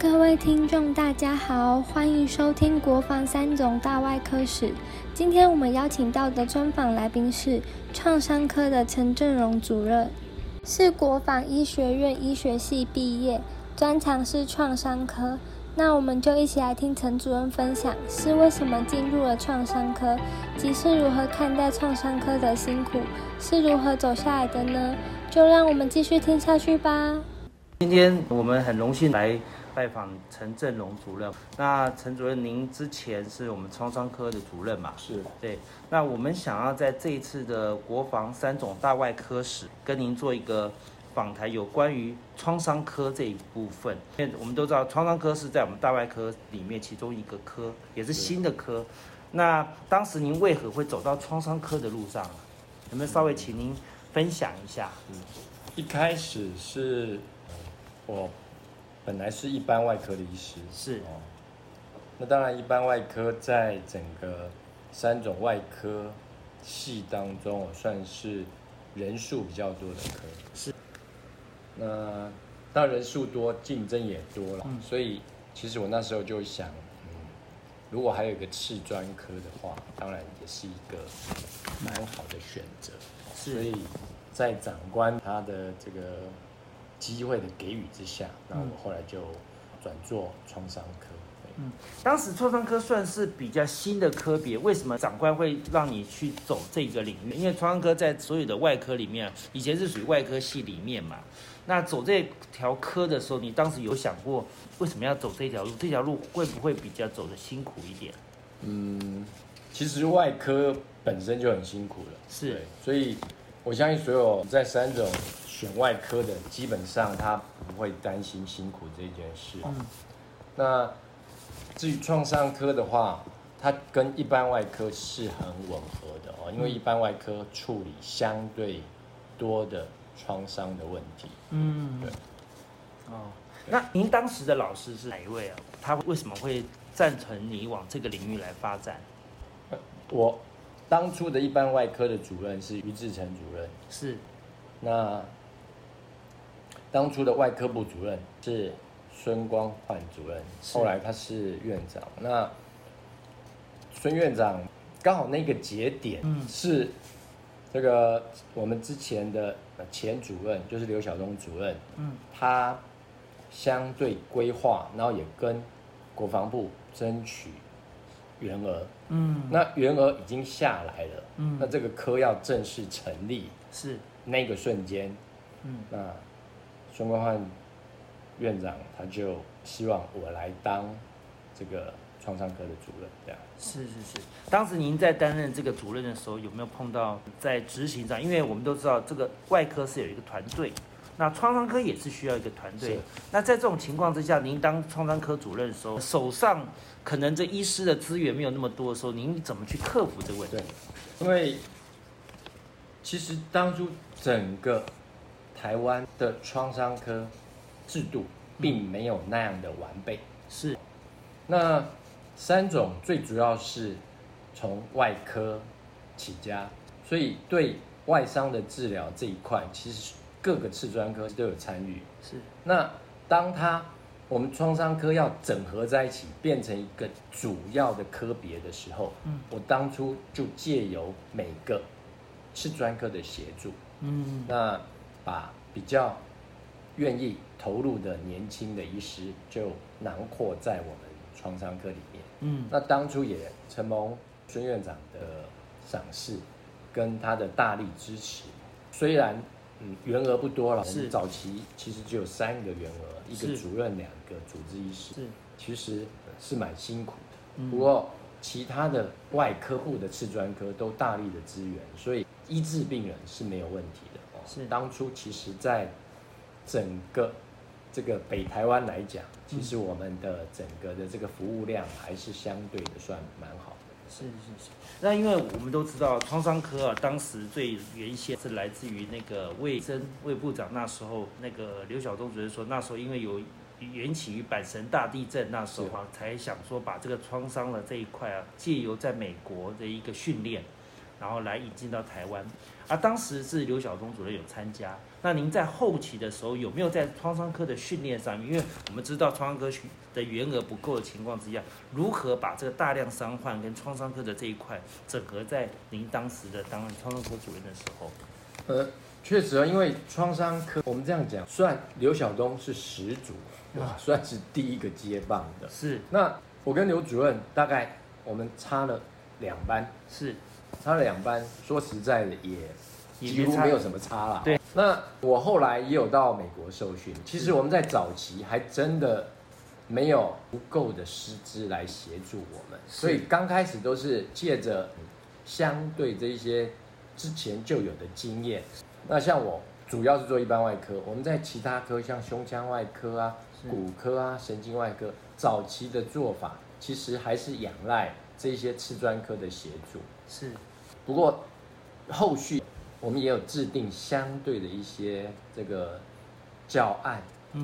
各位听众，大家好，欢迎收听国防三种大外科史。今天我们邀请到的专访来宾是创伤科的陈振荣主任，是国防医学院医学系毕业，专长是创伤科。那我们就一起来听陈主任分享，是为什么进入了创伤科，及是如何看待创伤科的辛苦，是如何走下来的呢？就让我们继续听下去吧。今天我们很荣幸来拜访陈振龙主任。那陈主任，您之前是我们创伤科的主任嘛？是对。那我们想要在这一次的国防三种大外科史，跟您做一个访谈，有关于创伤科这一部分。因为我们都知道，创伤科是在我们大外科里面其中一个科，也是新的科。那当时您为何会走到创伤科的路上？能不能稍微请您分享一下？嗯，一开始是。我本来是一般外科的医师，是哦。那当然，一般外科在整个三种外科系当中，我算是人数比较多的科。是。那当然人数多，竞争也多了。嗯。所以其实我那时候就想，嗯，如果还有一个次专科的话，当然也是一个蛮好的选择。是。所以在长官他的这个。机会的给予之下，那我后来就转做创伤科。嗯，当时创伤科算是比较新的科别，为什么长官会让你去走这个领域？因为创伤科在所有的外科里面，以前是属于外科系里面嘛。那走这条科的时候，你当时有想过为什么要走这条路？这条路会不会比较走的辛苦一点？嗯，其实外科本身就很辛苦了，是，所以我相信所有在三种。选外科的基本上他不会担心辛苦这件事。嗯，那至于创伤科的话，它跟一般外科是很吻合的哦，因为一般外科处理相对多的创伤的问题。嗯，对。哦，那您当时的老师是哪一位啊？他为什么会赞成你往这个领域来发展？我当初的一般外科的主任是于志成主任。是，那。当初的外科部主任是孙光焕主任，后来他是院长。那孙院长刚好那个节点是这个我们之前的前主任，就是刘晓东主任，嗯，他相对规划，然后也跟国防部争取员额，嗯，那员额已经下来了，嗯，那这个科要正式成立，是。那个瞬间，嗯，那。孙光焕院长他就希望我来当这个创伤科的主任，这样是是是。当时您在担任这个主任的时候，有没有碰到在执行上？因为我们都知道这个外科是有一个团队，那创伤科也是需要一个团队。那在这种情况之下，您当创伤科主任的时候，手上可能这医师的资源没有那么多的时候，您怎么去克服这个问题？因为其实当初整个。台湾的创伤科制度并没有那样的完备，是。那三种最主要是从外科起家，所以对外伤的治疗这一块，其实各个次专科都有参与。是。那当他我们创伤科要整合在一起，变成一个主要的科别的时候，嗯，我当初就借由每个次专科的协助，嗯，那。把比较愿意投入的年轻的医师就囊括在我们创伤科里面。嗯，那当初也承蒙孙院长的赏识跟他的大力支持，虽然嗯员额不多了，我们早期其实只有三个员额，一个主任，两个主治医师，是其实是蛮辛苦的。不过其他的外科部的次专科都大力的支援，所以医治病人是没有问题的。是当初其实，在整个这个北台湾来讲，其实我们的整个的这个服务量还是相对的算蛮好的。是是是。那因为我们都知道创伤科啊，当时最原先是来自于那个卫生卫部长那时候，那个刘晓东主任说，那时候因为有缘起于阪神大地震，那时候啊，才想说把这个创伤的这一块啊，借由在美国的一个训练。然后来引进到台湾。而当时是刘晓东主任有参加。那您在后期的时候有没有在创伤科的训练上面？因为我们知道创伤科的员额不够的情况之下，如何把这个大量伤患跟创伤科的这一块整合在您当时的当创伤科主任的时候？呃，确实啊，因为创伤科我们这样讲，算刘晓东是始祖，哇，算是第一个接棒的。是。那我跟刘主任大概我们差了两班，是，差了两班。说实在的，也几乎没有什么差了。对。那我后来也有到美国受训。其实我们在早期还真的没有足够的师资来协助我们，所以刚开始都是借着相对这一些之前就有的经验。那像我主要是做一般外科，我们在其他科像胸腔外科啊、骨科啊、神经外科，早期的做法其实还是仰赖这些次专科的协助。是，不过后续。我们也有制定相对的一些这个教案，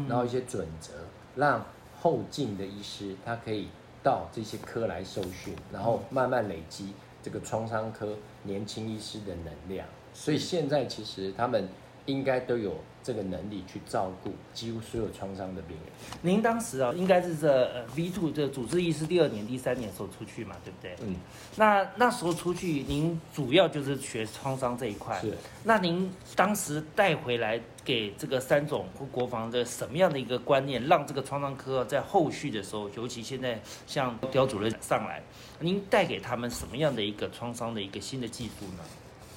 然后一些准则，让后进的医师他可以到这些科来受训，然后慢慢累积这个创伤科年轻医师的能量。所以现在其实他们应该都有。这个能力去照顾几乎所有创伤的病人。您当时啊，应该是这呃 V two 这主治医师第二年、第三年时候出去嘛，对不对？嗯。那那时候出去，您主要就是学创伤这一块。是。那您当时带回来给这个三种或国防的什么样的一个观念，让这个创伤科在后续的时候，尤其现在像刁主任上来，您带给他们什么样的一个创伤的一个新的技术呢？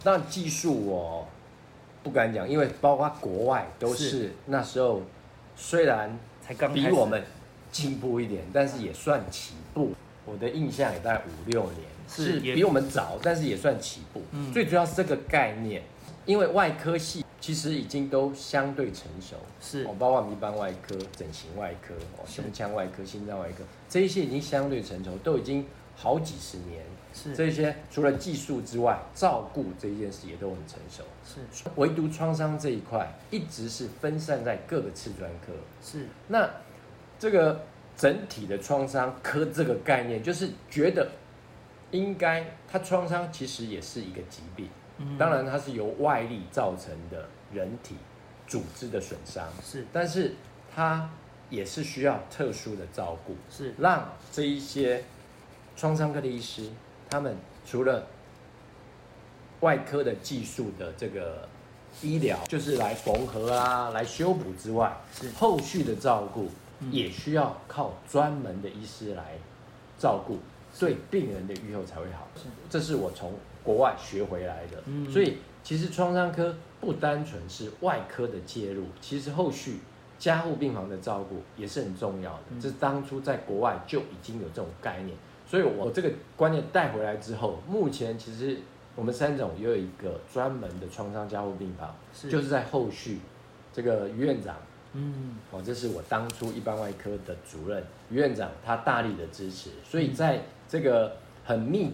那技术我。不敢讲，因为包括国外都是那时候，虽然才刚比我们进步一点，但是也算起步。我的印象也大概五六年，是比我们早，但是也算起步。最主要是这个概念，因为外科系其实已经都相对成熟，是，包括我们一般外科、整形外科、胸腔外科、心脏外科这一些已经相对成熟，都已经好几十年。是这些除了技术之外，照顾这件事也都很成熟。是唯独创伤这一块，一直是分散在各个次专科。是那这个整体的创伤科这个概念，就是觉得应该它创伤其实也是一个疾病。嗯，当然它是由外力造成的人体组织的损伤。是，但是它也是需要特殊的照顾。是让这一些创伤科的医师。他们除了外科的技术的这个医疗，就是来缝合啊、来修补之外，是后续的照顾也需要靠专门的医师来照顾，对病人的愈后才会好。是，这是我从国外学回来的。嗯，所以其实创伤科不单纯是外科的介入，其实后续加护病房的照顾也是很重要的。这当初在国外就已经有这种概念。所以，我这个观念带回来之后，目前其实我们三总也有一个专门的创伤加护病房，就是在后续这个于院长，嗯，哦，这是我当初一般外科的主任于院长，他大力的支持，所以在这个很密、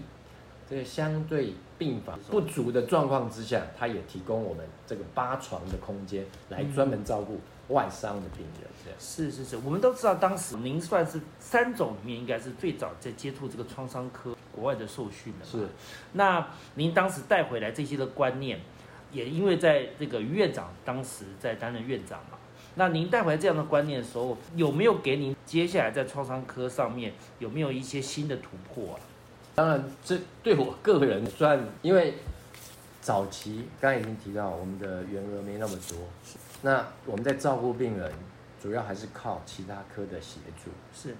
这个相对病房不足的状况之下，他也提供我们这个八床的空间来专门照顾。外伤的病人，这样是是是，我们都知道，当时您算是三种里面应该是最早在接触这个创伤科国外的受训的。是，那您当时带回来这些的观念，也因为在这个院长当时在担任院长嘛，那您带回来这样的观念的时候，有没有给您接下来在创伤科上面有没有一些新的突破啊？当然，这对我个人算，因为早期刚才已经提到，我们的员额没那么多。那我们在照顾病人，主要还是靠其他科的协助，是，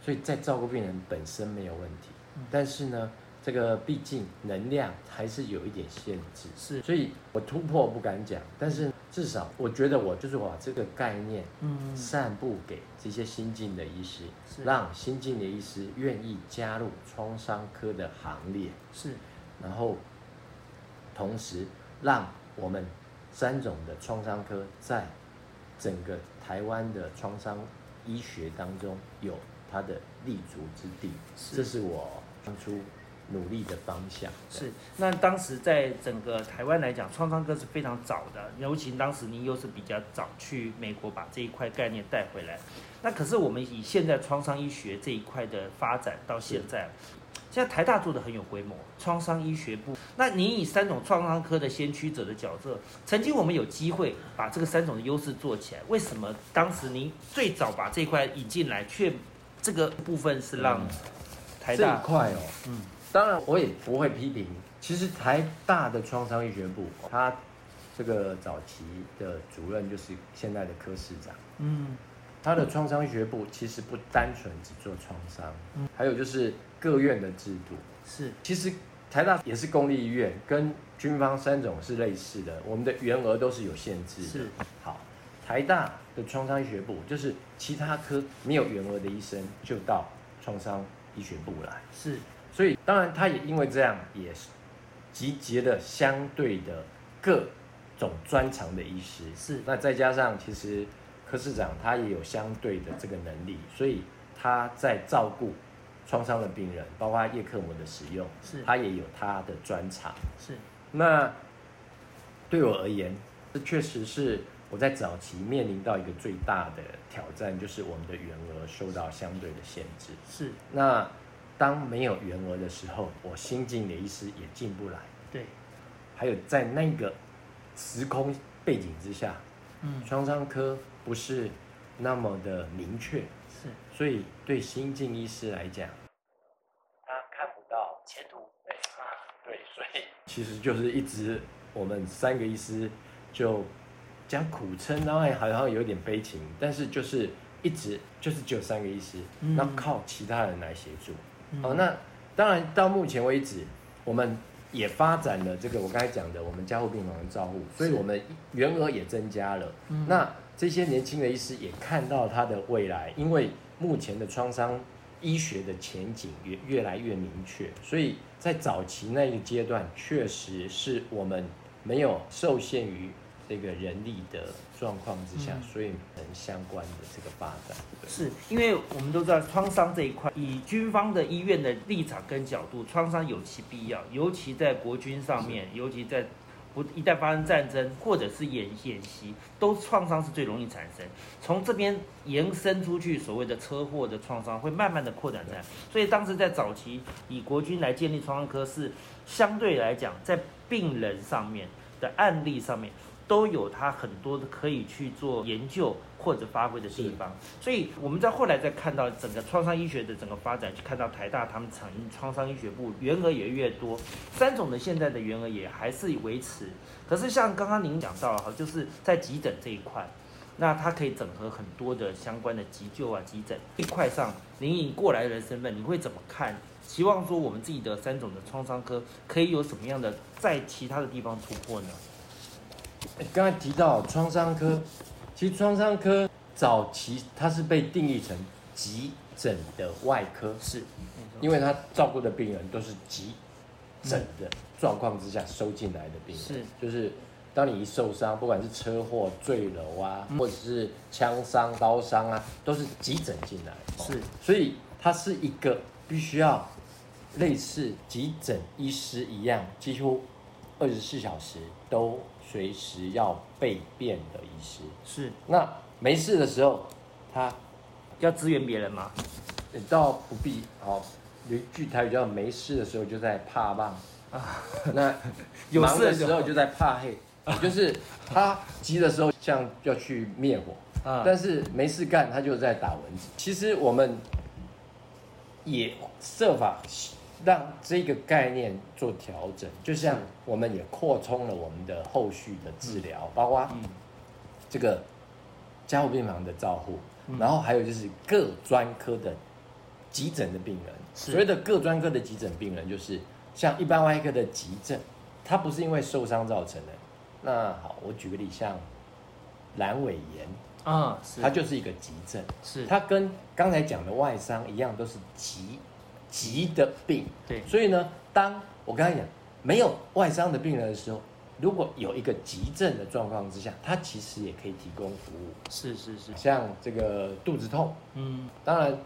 所以在照顾病人本身没有问题，但是呢，这个毕竟能量还是有一点限制，是，所以我突破不敢讲，但是至少我觉得我就是把这个概念，嗯，散布给这些新进的医师，让新进的医师愿意加入创伤科的行列，是，然后同时让我们。三种的创伤科在整个台湾的创伤医学当中有它的立足之地，这是我当初努力的方向。是，那当时在整个台湾来讲，创伤科是非常早的，尤其当时您又是比较早去美国把这一块概念带回来。那可是我们以现在创伤医学这一块的发展到现在，现在台大做的很有规模，创伤医学部。那你以三种创伤科的先驱者的角色，曾经我们有机会把这个三种的优势做起来，为什么当时您最早把这块引进来，却这个部分是让台这大一块哦，嗯当然我也不会批评。其实台大的创伤医学部，他这个早期的主任就是现在的科室长。嗯他的创伤医学部其实不单纯只做创伤，嗯还有就是各院的制度。是其实台大也是公立医院，跟军方三种是类似的，我们的员额都是有限制的。是好，台大的创伤医学部就是其他科没有员额的医生就到创伤医学部来，是所以当然他也因为这样也是集结了相对的各种专长的医师。是那再加上其实柯市长他也有相对的这个能力，所以他在照顾创伤的病人，包括叶克膜的使用，是他也有他的专长。是那对我而言，这确实是我在早期面临到一个最大的挑战，就是我们的员额受到相对的限制。是，那当没有员额的时候，我新进的医师也进不来。对，还有在那个时空背景之下，嗯创伤科不是那么的明确，是所以对新进医师来讲，他看不到前途对啊，对，所以 其实就是一直我们三个医师就讲苦撑，然后好像有点悲情，但是就是一直就是只有三个医师，嗯那、靠其他人来协助。嗯哦，那当然到目前为止，我们也发展了这个我刚才讲的我们加护病房的照护，所以我们员额也增加了。嗯那这些年轻的医师也看到他的未来，因为目前的创伤医学的前景越越来越明确，所以在早期那个阶段，确实是我们没有受限于这个人力的状况之下，嗯所以很相关的这个发展。是因为我们都知道创伤这一块，以军方的医院的立场跟角度，创伤有其必要，尤其在国军上面，尤其在不一旦发生战争或者是演演习，都创伤是最容易产生。从这边延伸出去，所谓的车祸的创伤会慢慢的扩展开来。所以当时在早期以国军来建立创伤科，是相对来讲在病人上面的案例上面。都有它很多的可以去做研究或者发挥的地方，所以我们在后来再看到整个创伤医学的整个发展，去看到台大他们成立创伤医学部，员额也越多，三种的现在的员额也还是维持。可是像刚刚您讲到哈，就是在急诊这一块，那它可以整合很多的相关的急救啊、急诊这一块上，您以过来人身份，你会怎么看？希望说我们自己的三种的创伤科可以有什么样的在其他的地方突破呢？欸刚才提到创伤科，其实创伤科早期它是被定义成急诊的外科，是，因为它照顾的病人都是急诊的状况之下收进来的病人，是。就是当你一受伤，不管是车祸、坠楼啊，嗯或者是枪伤、刀伤啊，都是急诊进来，哦是。所以它是一个必须要类似急诊医师一样，几乎二十四小时都随时要备变的意思。是那没事的时候，他要支援别人吗？也倒不必好。有一句台语叫“没事的时候就在怕棒”啊，那 有忙事的时候的时候就在怕黑，就是他急的时候像要去灭火，啊但是没事干他就在打蚊子。其实我们也设法让这个概念做调整，就像我们也扩充了我们的后续的治疗，包括嗯这个加护病房的照护，嗯。然后还有就是各专科的急诊的病人。所谓的各专科的急诊病人，就是像一般外科的急症，它不是因为受伤造成的。那好，我举个例，像阑尾炎，啊，是。它就是一个急症，是。它跟刚才讲的外伤一样，都是急急的病。对。所以呢，当我刚才讲没有外伤的病人的时候，如果有一个急症的状况之下，他其实也可以提供服务，是是是，像这个肚子痛，嗯。当然，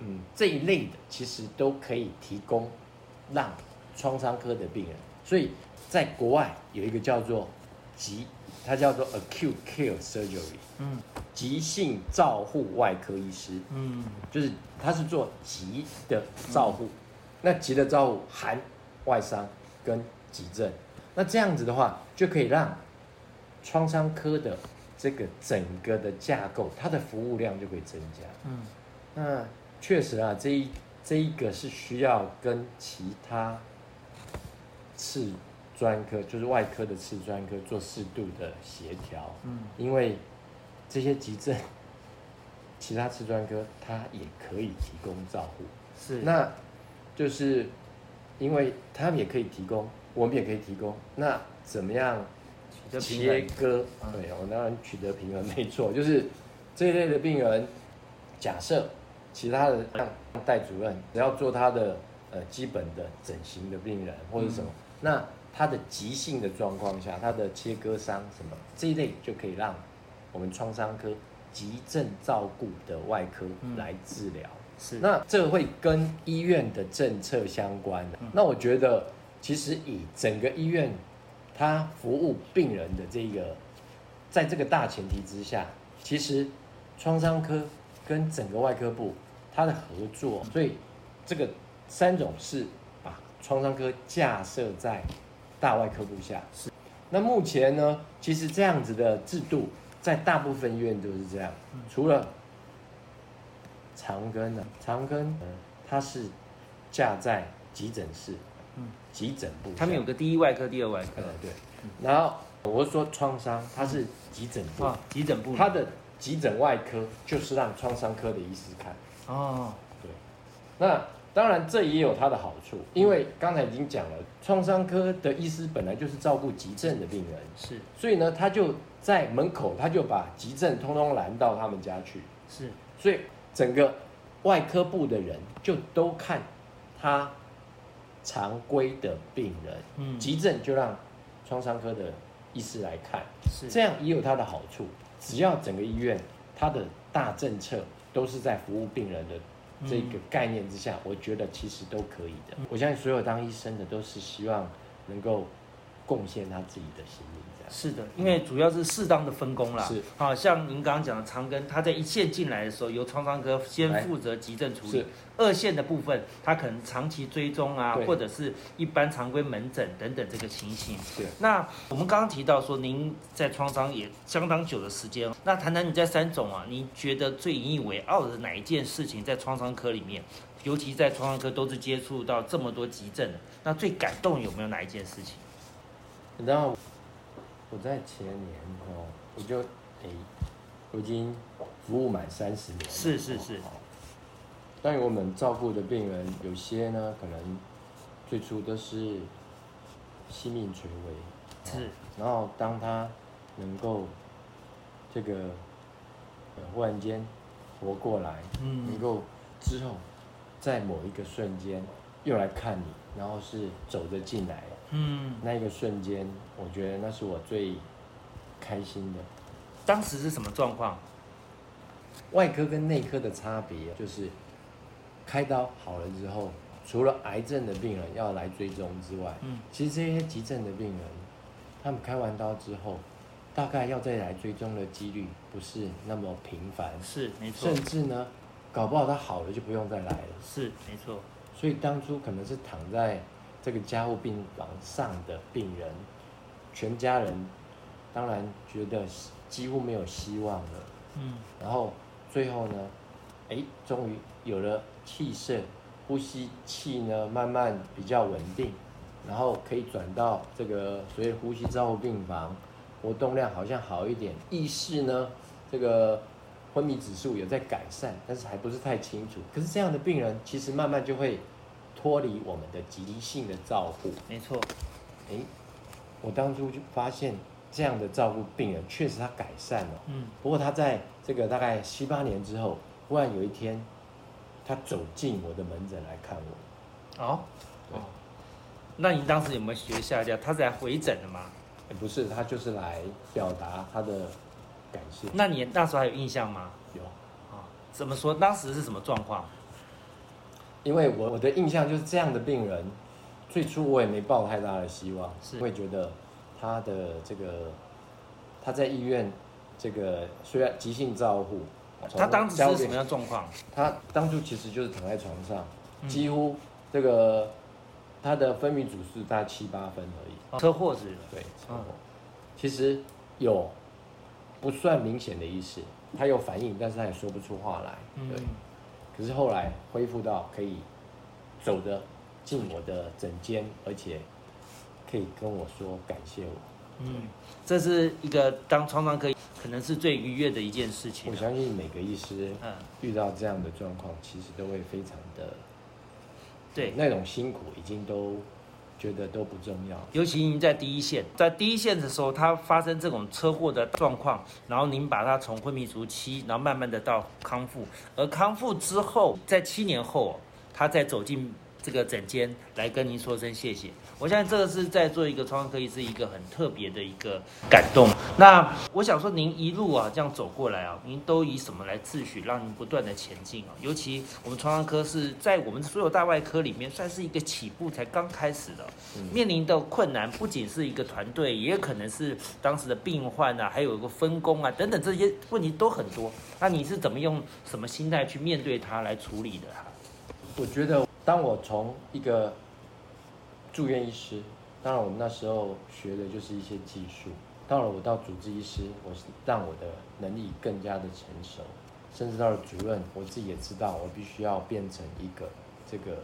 嗯，这一类的其实都可以提供让创伤科的病人。所以在国外有一个叫做急，它叫做 acute care surgery，嗯。急性照护外科医师，嗯。就是他是做急的照护。那急的照护含外伤跟急症，那这样子的话，就可以让创伤科的这个整个的架构，它的服务量就会增加。嗯，那确实啊，这一这一个是需要跟其他次专科，就是外科的次专科做适度的协调。嗯，因为这些急症，其他次专科它也可以提供照护。是，那就是因为他们也可以提供，我们也可以提供。那怎么样切衡，割？嗯对我当然取得平衡没错，就是这一类的病人，假设其他的像戴主任只要做他的呃基本的整形的病人或者什么，嗯那他的急性的状况下，他的切割伤什么这一类就可以让我们创伤科急症照顾的外科嗯来治疗。是，那这会跟医院的政策相关的。那我觉得，其实以整个医院它服务病人的这个，在这个大前提之下，其实创伤科跟整个外科部它的合作，所以这个三种是把创伤科架设在大外科部下。是。那目前呢，其实这样子的制度，在大部分医院都是这样，除了长庚呢，长庚呃，它是架在急诊室，嗯急诊部，他们有个第一外科、第二外科呃对，然后我是说创伤，它是急诊部，啊，急诊部，它的急诊外科就是让创伤科的医师看，哦，对，那当然这也有它的好处，因为刚才已经讲了，创伤科的医师本来就是照顾急症的病人，是。所以呢，他就在门口，他就把急症通通拦到他们家去，是，所以整个外科部的人就都看他常规的病人，嗯，急症就让创伤科的医师来看，是。这样也有它的好处。只要整个医院它的大政策都是在服务病人的这个概念之下，我觉得其实都可以的。我相信所有当医生的都是希望能够贡献他自己的心力，是的，因为主要是适当的分工啦。是，好像您刚刚讲的长庚，他在一线进来的时候，由创伤科先负责急症处理，二线的部分，他可能长期追踪啊，或者是一般常规门诊等等这个情形。是那我们刚刚提到说，您在创伤也相当久的时间，那谈谈你在三种啊，你觉得最引以为傲的哪一件事情在创伤科里面？尤其在创伤科都是接触到这么多急症的，那最感动有没有哪一件事情？你知道我在前年哦，我就诶、我已经服务满三十年了。是是是哦当然，我们照顾的病人有些呢，可能最初都是性命垂危，哦是，然后当他能够这个呃忽然间活过来，能嗯，够之后在某一个瞬间又来看你，然后是走着进来，嗯，那一个瞬间，我觉得那是我最开心的。当时是什么状况？外科跟内科的差别就是，开刀好了之后，除了癌症的病人要来追踪之外，嗯，其实这些急症的病人，他们开完刀之后，大概要再来追踪的几率不是那么频繁，是没错甚，至呢，搞不好他好了就不用再来了。是没错，所以当初可能是躺在这个加护病房上的病人，全家人当然觉得几乎没有希望了。嗯，然后最后呢，哎，终于有了气肾，呼吸气呢慢慢比较稳定，然后可以转到这个所谓呼吸照护病房，活动量好像好一点，意识呢这个昏迷指数有在改善，但是还不是太清楚。可是这样的病人其实慢慢就会脱离我们的急性的照护。没错，哎，我当初就发现这样的照顾病人确实他改善了。嗯，不过他在这个大概七八年之后，忽然有一天，他走进我的门诊来看我。哦，哦，那您当时有没有学下架？他是来回诊的吗？诶不是，他就是来表达他的感谢。那你那时候还有印象吗？有，啊、怎么说？当时是什么状况？因为我我的印象就是这样的病人，最初我也没抱太大的希望，是会觉得他的这个他在医院这个虽然急性照护，他当时是什么样状况？他当初其实就是躺在床上，嗯几乎这个他的分泌组数大概七八分而已。车祸是对，车祸。其实有不算明显的意思，他有反应，但是他也说不出话来。对。可是后来恢复到可以走的进我的诊间，而且可以跟我说感谢我。嗯，这是一个当创伤科可能是最愉悦的一件事情。我相信每个医师，嗯，遇到这样的状况，其实都会非常的，对，那种辛苦已经都觉得都不重要。尤其您在第一线，在第一线的时候，他发生这种车祸的状况，然后您把他从昏迷足期，然后慢慢的到康复，而康复之后，在七年后，他再走进。这个诊间来跟您说声谢谢，我相信这个是在做一个创伤科医是一个很特别的一个感动。那我想说，您一路啊这样走过来啊，您都以什么来自诩，让您不断的前进啊？尤其我们创伤科是在我们所有大外科里面算是一个起步才刚开始的，面临的困难不仅是一个团队，也可能是当时的病患啊，还有一个分工啊等等这些问题都很多。那你是怎么用什么心态去面对它来处理的？我觉得。当我从一个住院医师，当然我们那时候学的就是一些技术，到了我到主治医师，我是让我的能力更加的成熟，甚至到了主任，我自己也知道我必须要变成一个这个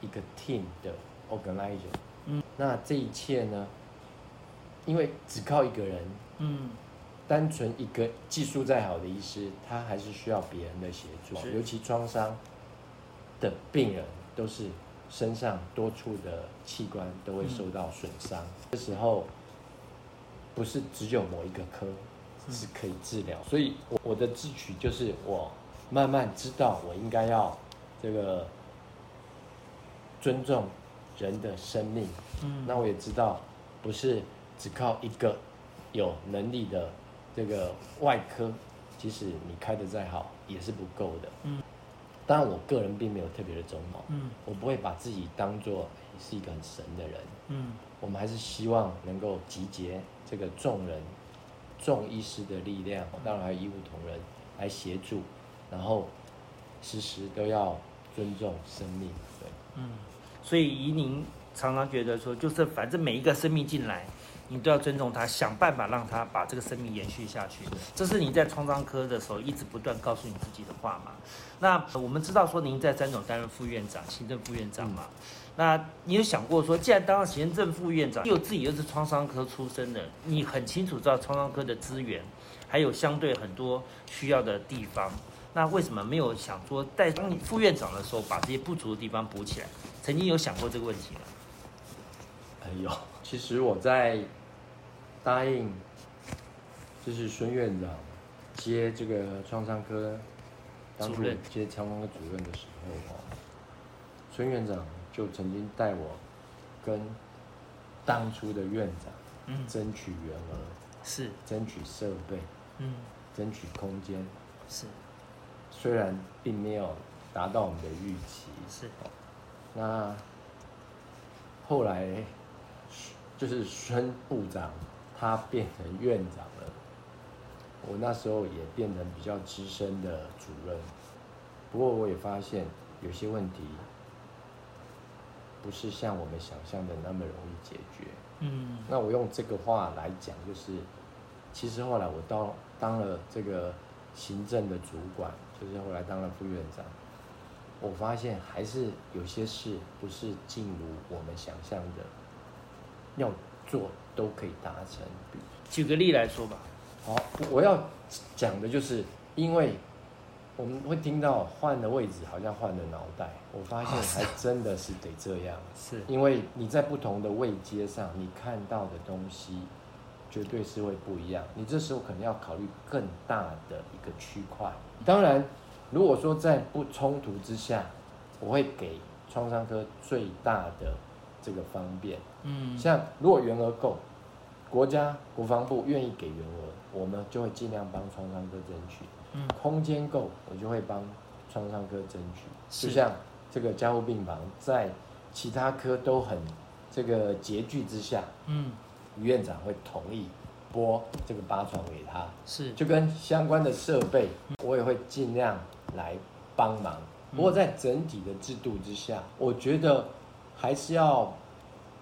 一个 team 的 organizer。嗯，那这一切呢，因为只靠一个人，嗯，单纯一个技术再好的医师，他还是需要别人的协助，尤其创伤。的病人都是身上多处的器官都会受到损伤，这时候不是只有某一个科是可以治疗，所以我我的智取就是我慢慢知道我应该要这个尊重人的生命，嗯，那我也知道不是只靠一个有能力的这个外科，即使你开的再好也是不够的，嗯。当然，我个人并没有特别的忠谋，嗯，我不会把自己当做是一个很神的人，嗯，我们还是希望能够集结这个众人、众医师的力量，当然还有医务同仁来协助，然后时时都要尊重生命，对，嗯，所以以您常常觉得说，就是反正每一个生命进来。你都要尊重他，想办法让他把这个生命延续下去。这是你在创伤科的时候一直不断告诉你自己的话嘛？那我们知道说您在三总担任副院长、行政副院长嘛？那你有想过说，既然当了行政副院长，又自己又是创伤科出身的，你很清楚知道创伤科的资源，还有相对很多需要的地方，那为什么没有想说在当你副院长的时候把这些不足的地方补起来？曾经有想过这个问题吗？哎呦，其实我在。答应，就是孙院长接这个创伤科当初接创伤科主任的时候，孙院长就曾经带我跟当初的院长嗯。争取员额，是。争取设备，嗯，争取空间，是，虽然并没有达到我们的预期，是，那后来就是孙部长。他变成院长了，我那时候也变成比较资深的主任。不过我也发现有些问题不是像我们想象的那么容易解决。嗯。那我用这个话来讲，就是其实后来我到当了这个行政的主管，就是后来当了副院长，我发现还是有些事不是尽如我们想象的要做。都可以达成。举个例来说吧。好，我要讲的就是，因为我们会听到换了位置，好像换了脑袋。我发现还真的是得这样。是。因为你在不同的位阶上，你看到的东西绝对是会不一样。你这时候可能要考虑更大的一个区块。当然，如果说在不冲突之下，我会给创伤科最大的。这个方便，嗯，像如果员额够，国家国防部愿意给员额，我们就会尽量帮创伤科争取。嗯，空间够，我就会帮创伤科争取。就像这个加护病房，在其他科都很这个拮据之下，嗯，于院长会同意拨这个八床给他。是，就跟相关的设备，我也会尽量来帮忙。不过在整体的制度之下，我觉得还是要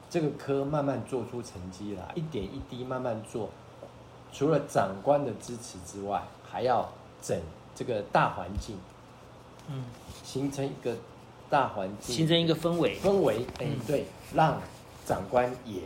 这个科慢慢做出成绩来，一点一滴慢慢做。除了长官的支持之外，还要整这个大环境，嗯，形成一个大环境，形成一个氛围。氛围，哎、嗯对，让长官也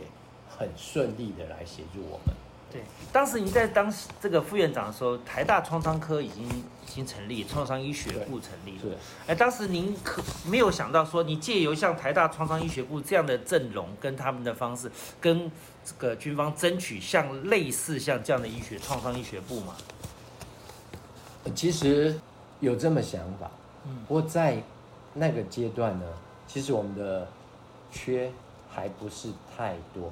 很顺利的来协助我们。对，当时您在当这个副院长的时候，台大创伤科已经已经成立，创伤医学部成立了。是，哎，当时您可没有想到说，你借由像台大创伤医学部这样的阵容跟他们的方式，跟这个军方争取像类似像这样的医学创伤医学部嘛？其实有这么想法，嗯不过在那个阶段呢，其实我们的缺还不是太多。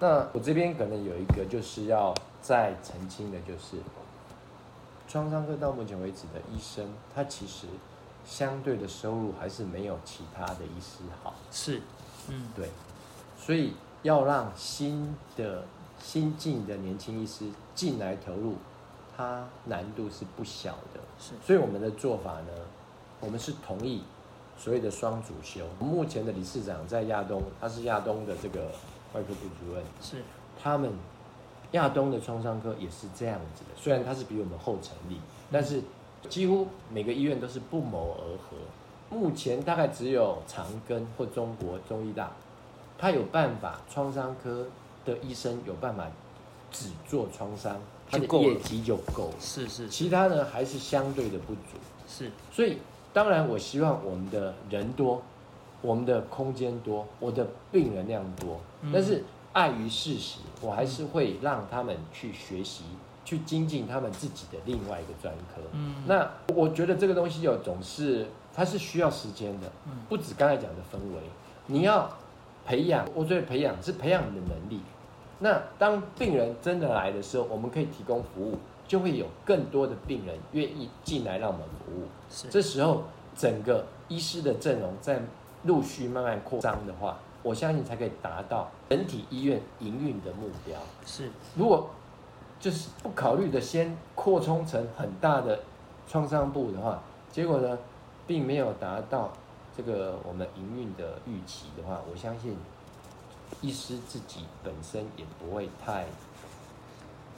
那我这边可能有一个就是要再澄清的，就是创伤科到目前为止的医生，他其实相对的收入还是没有其他的医师好。是，嗯，对，所以要让新的新进的年轻医师进来投入，它难度是不小的。是所以我们的做法呢，我们是同意所谓的双主修。目前的理事长在亚东，他是亚东的这个外科部主任，是，他们亚东的创伤科也是这样子的，虽然它是比我们后成立，但是几乎每个医院都是不谋而合。目前大概只有长庚或中国中医大，他有办法，创伤科的医生有办法只做创伤，他的业绩就够了。是是是其他呢还是相对的不足。是，所以当然我希望我们的人多，我们的空间多，我的病人量多，嗯但是碍于事实，我还是会让他们去学习，去精进他们自己的另外一个专科。嗯那我觉得这个东西有总是它是需要时间的嗯，不止刚才讲的氛围，你要培养，我觉得培养是培养你的能力。那当病人真的来的时候，我们可以提供服务，就会有更多的病人愿意进来让我们服务。是，这时候整个医师的阵容在陆续慢慢扩张的话，我相信才可以达到整体医院营运的目标。是如果就是不考虑的先扩充成很大的创伤部的话，结果呢，并没有达到这个我们营运的预期的话，我相信医师自己本身也不会太，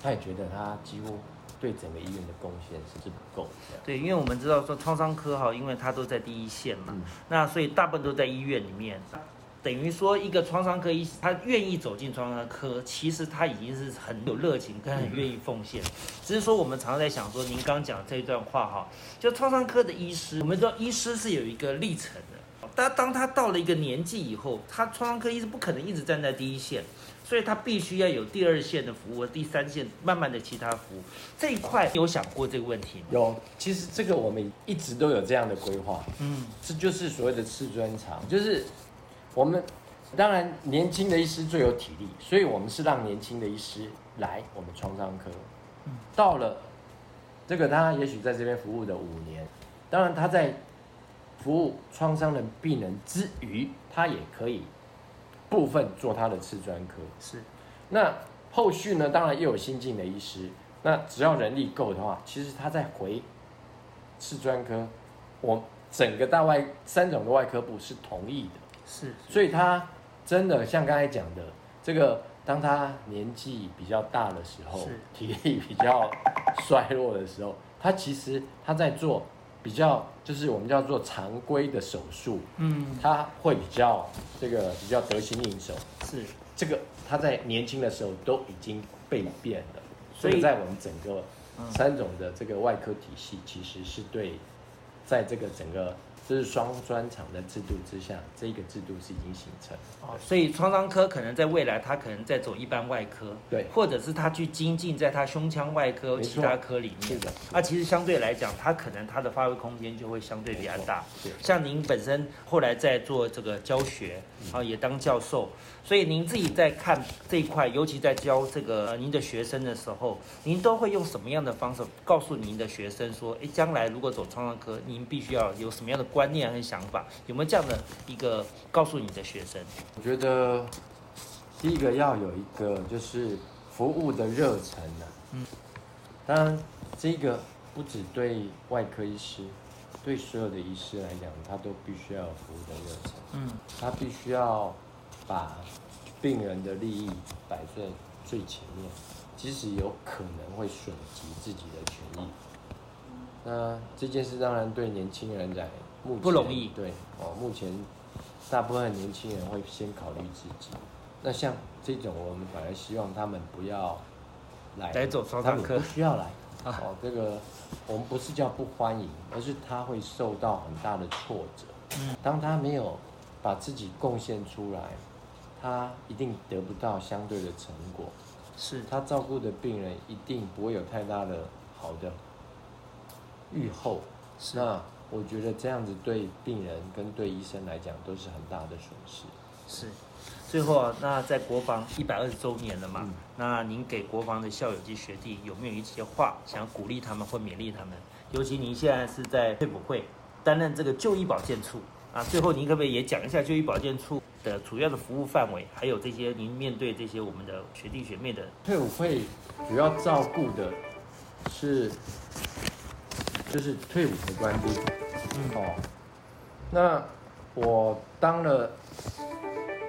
太觉得他几乎对整个医院的贡献是是不够的。对，因为我们知道说创伤科哈，因为它都在第一线嘛，嗯那所以大部分都在医院里面。等于说，一个创伤科医师，他愿意走进创伤科，其实他已经是很有热情跟很愿意奉献。只是说，我们常常在想说，您刚刚讲这一段话哈，就创伤科的医师，我们知道医师是有一个历程的。但当他到了一个年纪以后，他创伤科医师不可能一直站在第一线，所以他必须要有第二线的服务、第三线慢慢的其他服务。这一块有想过这个问题吗？有，其实这个我们一直都有这样的规划，嗯，这就是所谓的次专长，就是我们当然年轻的医师最有体力，所以我们是让年轻的医师来我们创伤科。到了这个他也许在这边服务的五年，当然他在服务创伤的病人之余，他也可以部分做他的次专科。是。那后续呢，当然又有新进的医师，那只要人力够的话，其实他再回次专科，我整个大外三种的外科部是同意的，是，所以他真的像刚才讲的，这个当他年纪比较大的时候是，体力比较衰弱的时候，他其实他在做比较就是我们叫做常规的手术，嗯，他会比较这个比较得心应手。是，这个他在年轻的时候都已经被变了，所以在我们整个嗯。三种的这个外科体系，其实是对，在这个整个就是双专长的制度之下，这个制度是已经形成。哦，所以创伤科可能在未来他可能在走一般外科，对或者是他去精进在他胸腔外科、其他科里面。是的，啊，其实相对来讲，他可能他的发挥空间就会相对比较大。对，像您本身后来在做这个教学啊，也当教授，所以您自己在看这一块，尤其在教这个呃您的学生的时候，您都会用什么样的方式告诉您的学生说，哎，将来如果走创伤科，您必须要有什么样的观念和想法？有没有这样的一个告诉你的学生？我觉得第一个要有一个就是服务的热忱呢、嗯当然这个不只对外科医师，对所有的医师来讲，他都必须要有服务的热忱，嗯，他必须要把病人的利益摆在最前面，即使有可能会损及自己的权益。那这件事当然对年轻人来目前不容易对哦，目前大部分年轻人会先考虑自己。那像这种，我们反而希望他们不要来来走创他们不需要来。啊 哦，这个我们不是叫不欢迎，而是他会受到很大的挫折。嗯，当他没有把自己贡献出来，他一定得不到相对的成果。是，他照顾的病人一定不会有太大的好的愈后。是那我觉得这样子对病人跟对医生来讲都是很大的损失。是。最后啊，那在国防一百二十周年了嘛，嗯那您给国防的校友及学弟有没有一些话想鼓励他们或勉励他们？尤其您现在是在退伍会担任这个就医保健处啊，最后您可不可以也讲一下就医保健处的主要的服务范围，还有这些您面对这些我们的学弟学妹的退伍会主要照顾的是，就是退伍的官兵。嗯哦，那我当了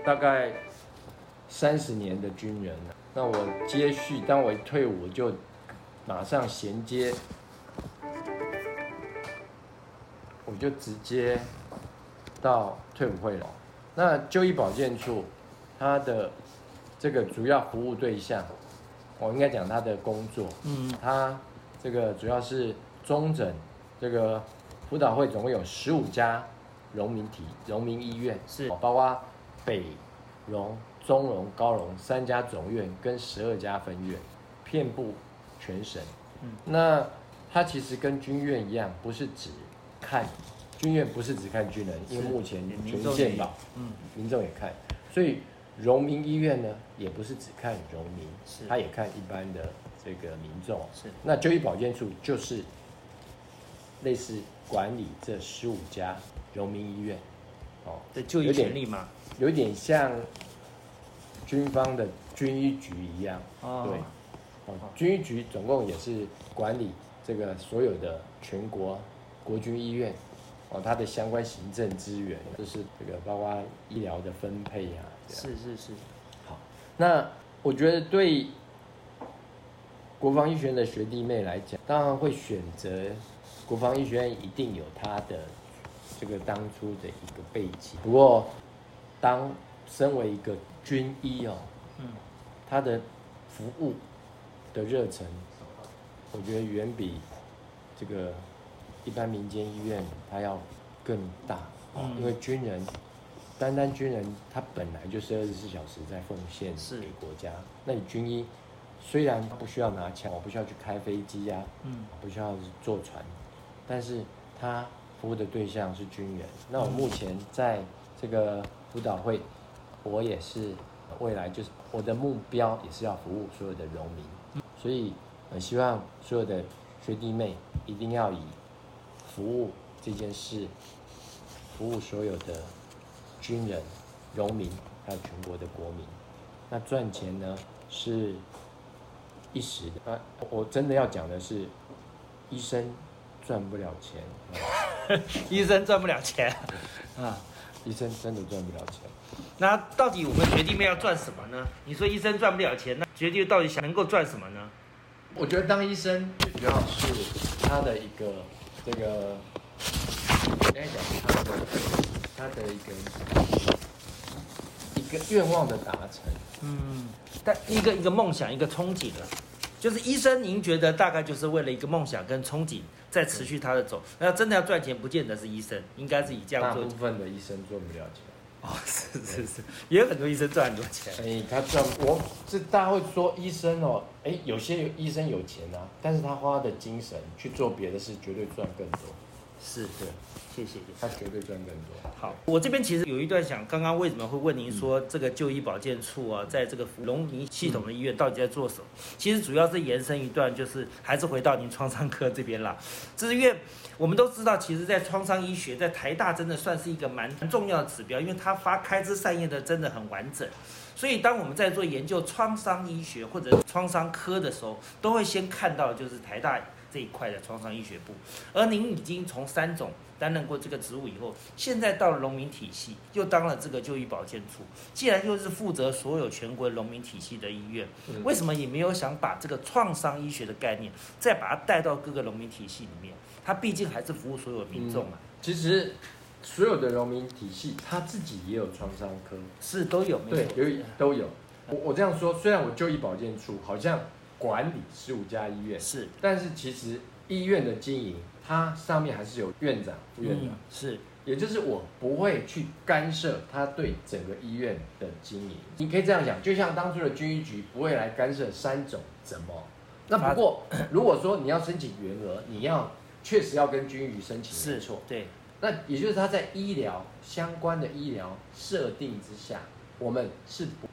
大概三十年的军人了，那我接续，当我一退伍，我就马上衔接，我就直接到退伍会了。那就医保健处，它的这个主要服务对象，我应该讲它的工作，嗯它这个主要是中诊，这个辅导会总共有十五家荣民体荣民医院，是。哦包括北荣、中荣、高荣三家总院跟十二家分院，遍布全省。嗯。那它其实跟军院一样，不是只看军院，不是只看军人，因为目前民全众也健保，嗯。民众也看，所以荣民医院呢，也不是只看荣民，是。他也看一般的这个民众。是。那就医保健处就是类似管理这十五家荣民医院，哦，的就医权利嘛，有点像军方的军医局一样，哦。对，哦，军医局总共也是管理这个所有的全国国军医院，哦，它的相关行政资源，就是这个包括医疗的分配啊，是是是，好，那我觉得对国防医学院的学弟妹来讲，当然会选择国防医学院，一定有它的这个当初的一个背景。不过，当身为一个军医哦，嗯他的服务的热忱，我觉得远比这个一般民间医院它要更大。因为军人，单单军人他本来就是二十四小时在奉献是给国家。那你军医虽然不需要拿枪，我不需要去开飞机呀、嗯不需要坐船，但是他服务的对象是军人。那我目前在这个辅导会，我也是未来就是我的目标也是要服务所有的农民，所以呃希望所有的学弟妹一定要以服务这件事，服务所有的军人、农民还有全国的国民。那赚钱呢是一时的，啊，我真的要讲的是，医生赚不了钱，啊 医生赚不了钱啊。医生真的赚不了钱。那到底我们学弟妹要赚什么呢？你说医生赚不了钱，那学弟到底想能够赚什么呢？我觉得当医生最主要是他的一个这个，应该讲他的他的一个一个愿望的达成。嗯，但一个一个梦想，一个憧憬了。就是医生，您觉得大概就是为了一个梦想跟憧憬，在持续他的走。那真的要赚钱，不见得是医生，应该是以这样做大部。分的医生赚不了钱。哦，是是是，也有很多医生赚很多钱。哎，他赚我这大家会说医生哦，哎，有些医生有钱啊，但是他花的精神去做别的事，绝对赚更多。是，对，谢谢。他绝对赚更多。好，我这边其实有一段想，刚刚为什么会问您说这个就医保健处啊，在这个龙民系统的医院到底在做什么？其实主要是延伸一段，就是还是回到您创伤科这边啦。这是因为我们都知道，其实，在创伤医学在台大真的算是一个蛮重要的指标，因为它发开枝散叶的真的很完整。所以，当我们在做研究创伤医学或者创伤科的时候，都会先看到就是台大这一块的创伤医学部，而您已经从三种担任过这个职务以后，现在到了农民体系，又当了这个就医保健处，既然又是负责所有全国农民体系的医院，为什么也没有想把这个创伤医学的概念，再把它带到各个农民体系里面？它毕竟还是服务所有民众嘛。其实所有的农民体系，他自己也有创伤科，是都有，没对，有都有。我我这样说，虽然我就医保健处好像管理十五家医院，是但是其实医院的经营，它上面还是有院长、副院长，嗯是也就是我不会去干涉他对整个医院的经营。你可以这样讲，就像当初的军医局不会来干涉三种怎么。那不过，如果说你要申请员额，你要确实要跟军医局申请，是没错。对，那也就是他在医疗相关的医疗设定之下，我们是不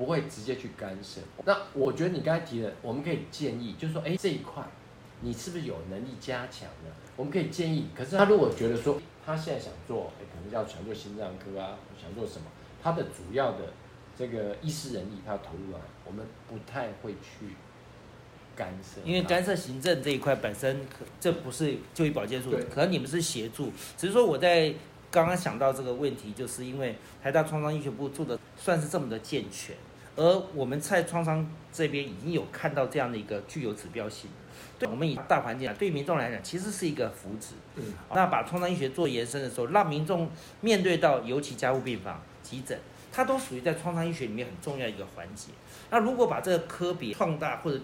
不会直接去干涉。那我觉得你刚才提的，我们可以建议，就是说，哎，这一块你是不是有能力加强呢？我们可以建议。可是他如果觉得说他现在想做，哎，可能要想做心脏科啊，想做什么，他的主要的这个医师人力他要投入啊，我们不太会去干涉，因为干涉行政这一块本身可这不是就医保健处对，可能你们是协助，只是说我在刚刚想到这个问题，就是因为台大创伤医学部做的算是这么的健全，而我们在创伤这边已经有看到这样的一个具有指标性，对我们以大环境啊，对于民众来讲，其实是一个福祉。嗯，那把创伤医学做延伸的时候，让民众面对到尤其加护病房、急诊，它都属于在创伤医学里面很重要一个环节。那如果把这个科别放大或者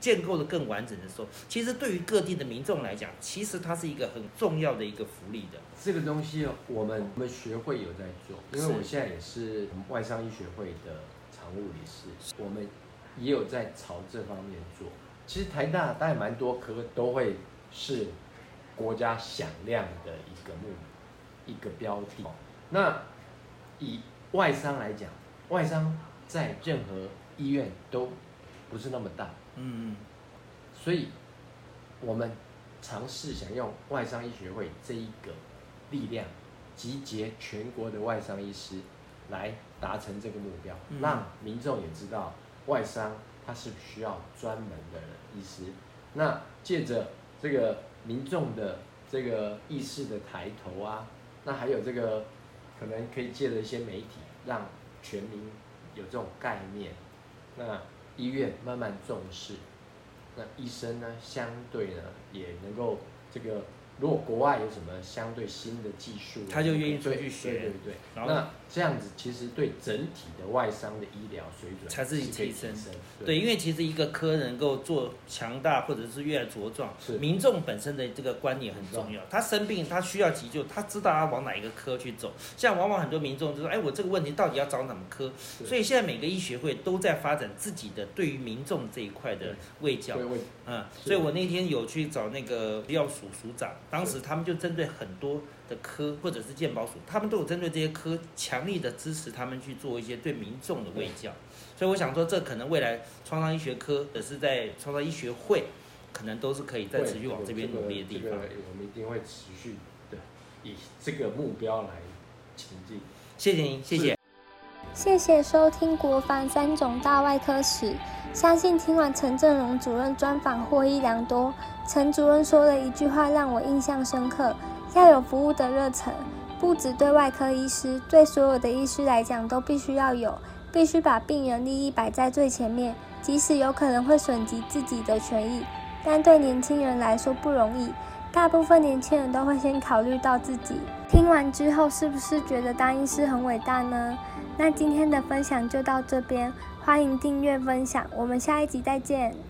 建构的更完整的时候，其实对于各地的民众来讲，其实它是一个很重要的一个福利的。这个东西哦，我们我们学会有在做，因为我现在也是我们外商医学会的常务理事，我们也有在朝这方面做。其实台大大概蛮多科都会是国家响亮的一个目一个标的。那以外商来讲，外商在任何医院都不是那么大，嗯，所以我们尝试想用外商医学会这一个力量，集结全国的外商医师，来达成这个目标，嗯让民众也知道外商它是需要专门的医师。那借着这个民众的这个意识的抬头啊，那还有这个可能可以借着一些媒体，让全民有这种概念。那医院慢慢重视，那医生呢，相对呢也能够这个，如果国外有什么相对新的技术，他就愿意出去学对对对。然后那这样子其实对整体的外商的医疗水准才是可以提提升升。对，因为其实一个科能够做强大或者是越来茁壮是，民众本身的这个观念很重要。他生病，他需要急救，他知道他往哪一个科去走。像往往很多民众就说：“哎，我这个问题到底要找哪么科？”所以现在每个医学会都在发展自己的对于民众这一块的卫教对。嗯，所以我那天有去找那个药署署长，当时他们就针对很多的科或者是健保署，他们都有针对这些科强力的支持他们去做一些对民众的卫教。所以我想说，这可能未来创伤医学科也是在创伤医学会，可能都是可以再持续往这边努力的地方这个。我们一定会持续的以这个目标来前进。谢谢您，谢谢。谢谢收听国防三种大外科史。相信听完陈振荣主任专访获益良多。陈主任说了一句话让我印象深刻：要有服务的热忱，不只对外科医师，对所有的医师来讲都必须要有，必须把病人利益摆在最前面，即使有可能会损及自己的权益，但对年轻人来说不容易。大部分年轻人都会先考虑到自己。听完之后，是不是觉得当医师很伟大呢？那今天的分享就到这边，欢迎订阅分享，我们下一集再见。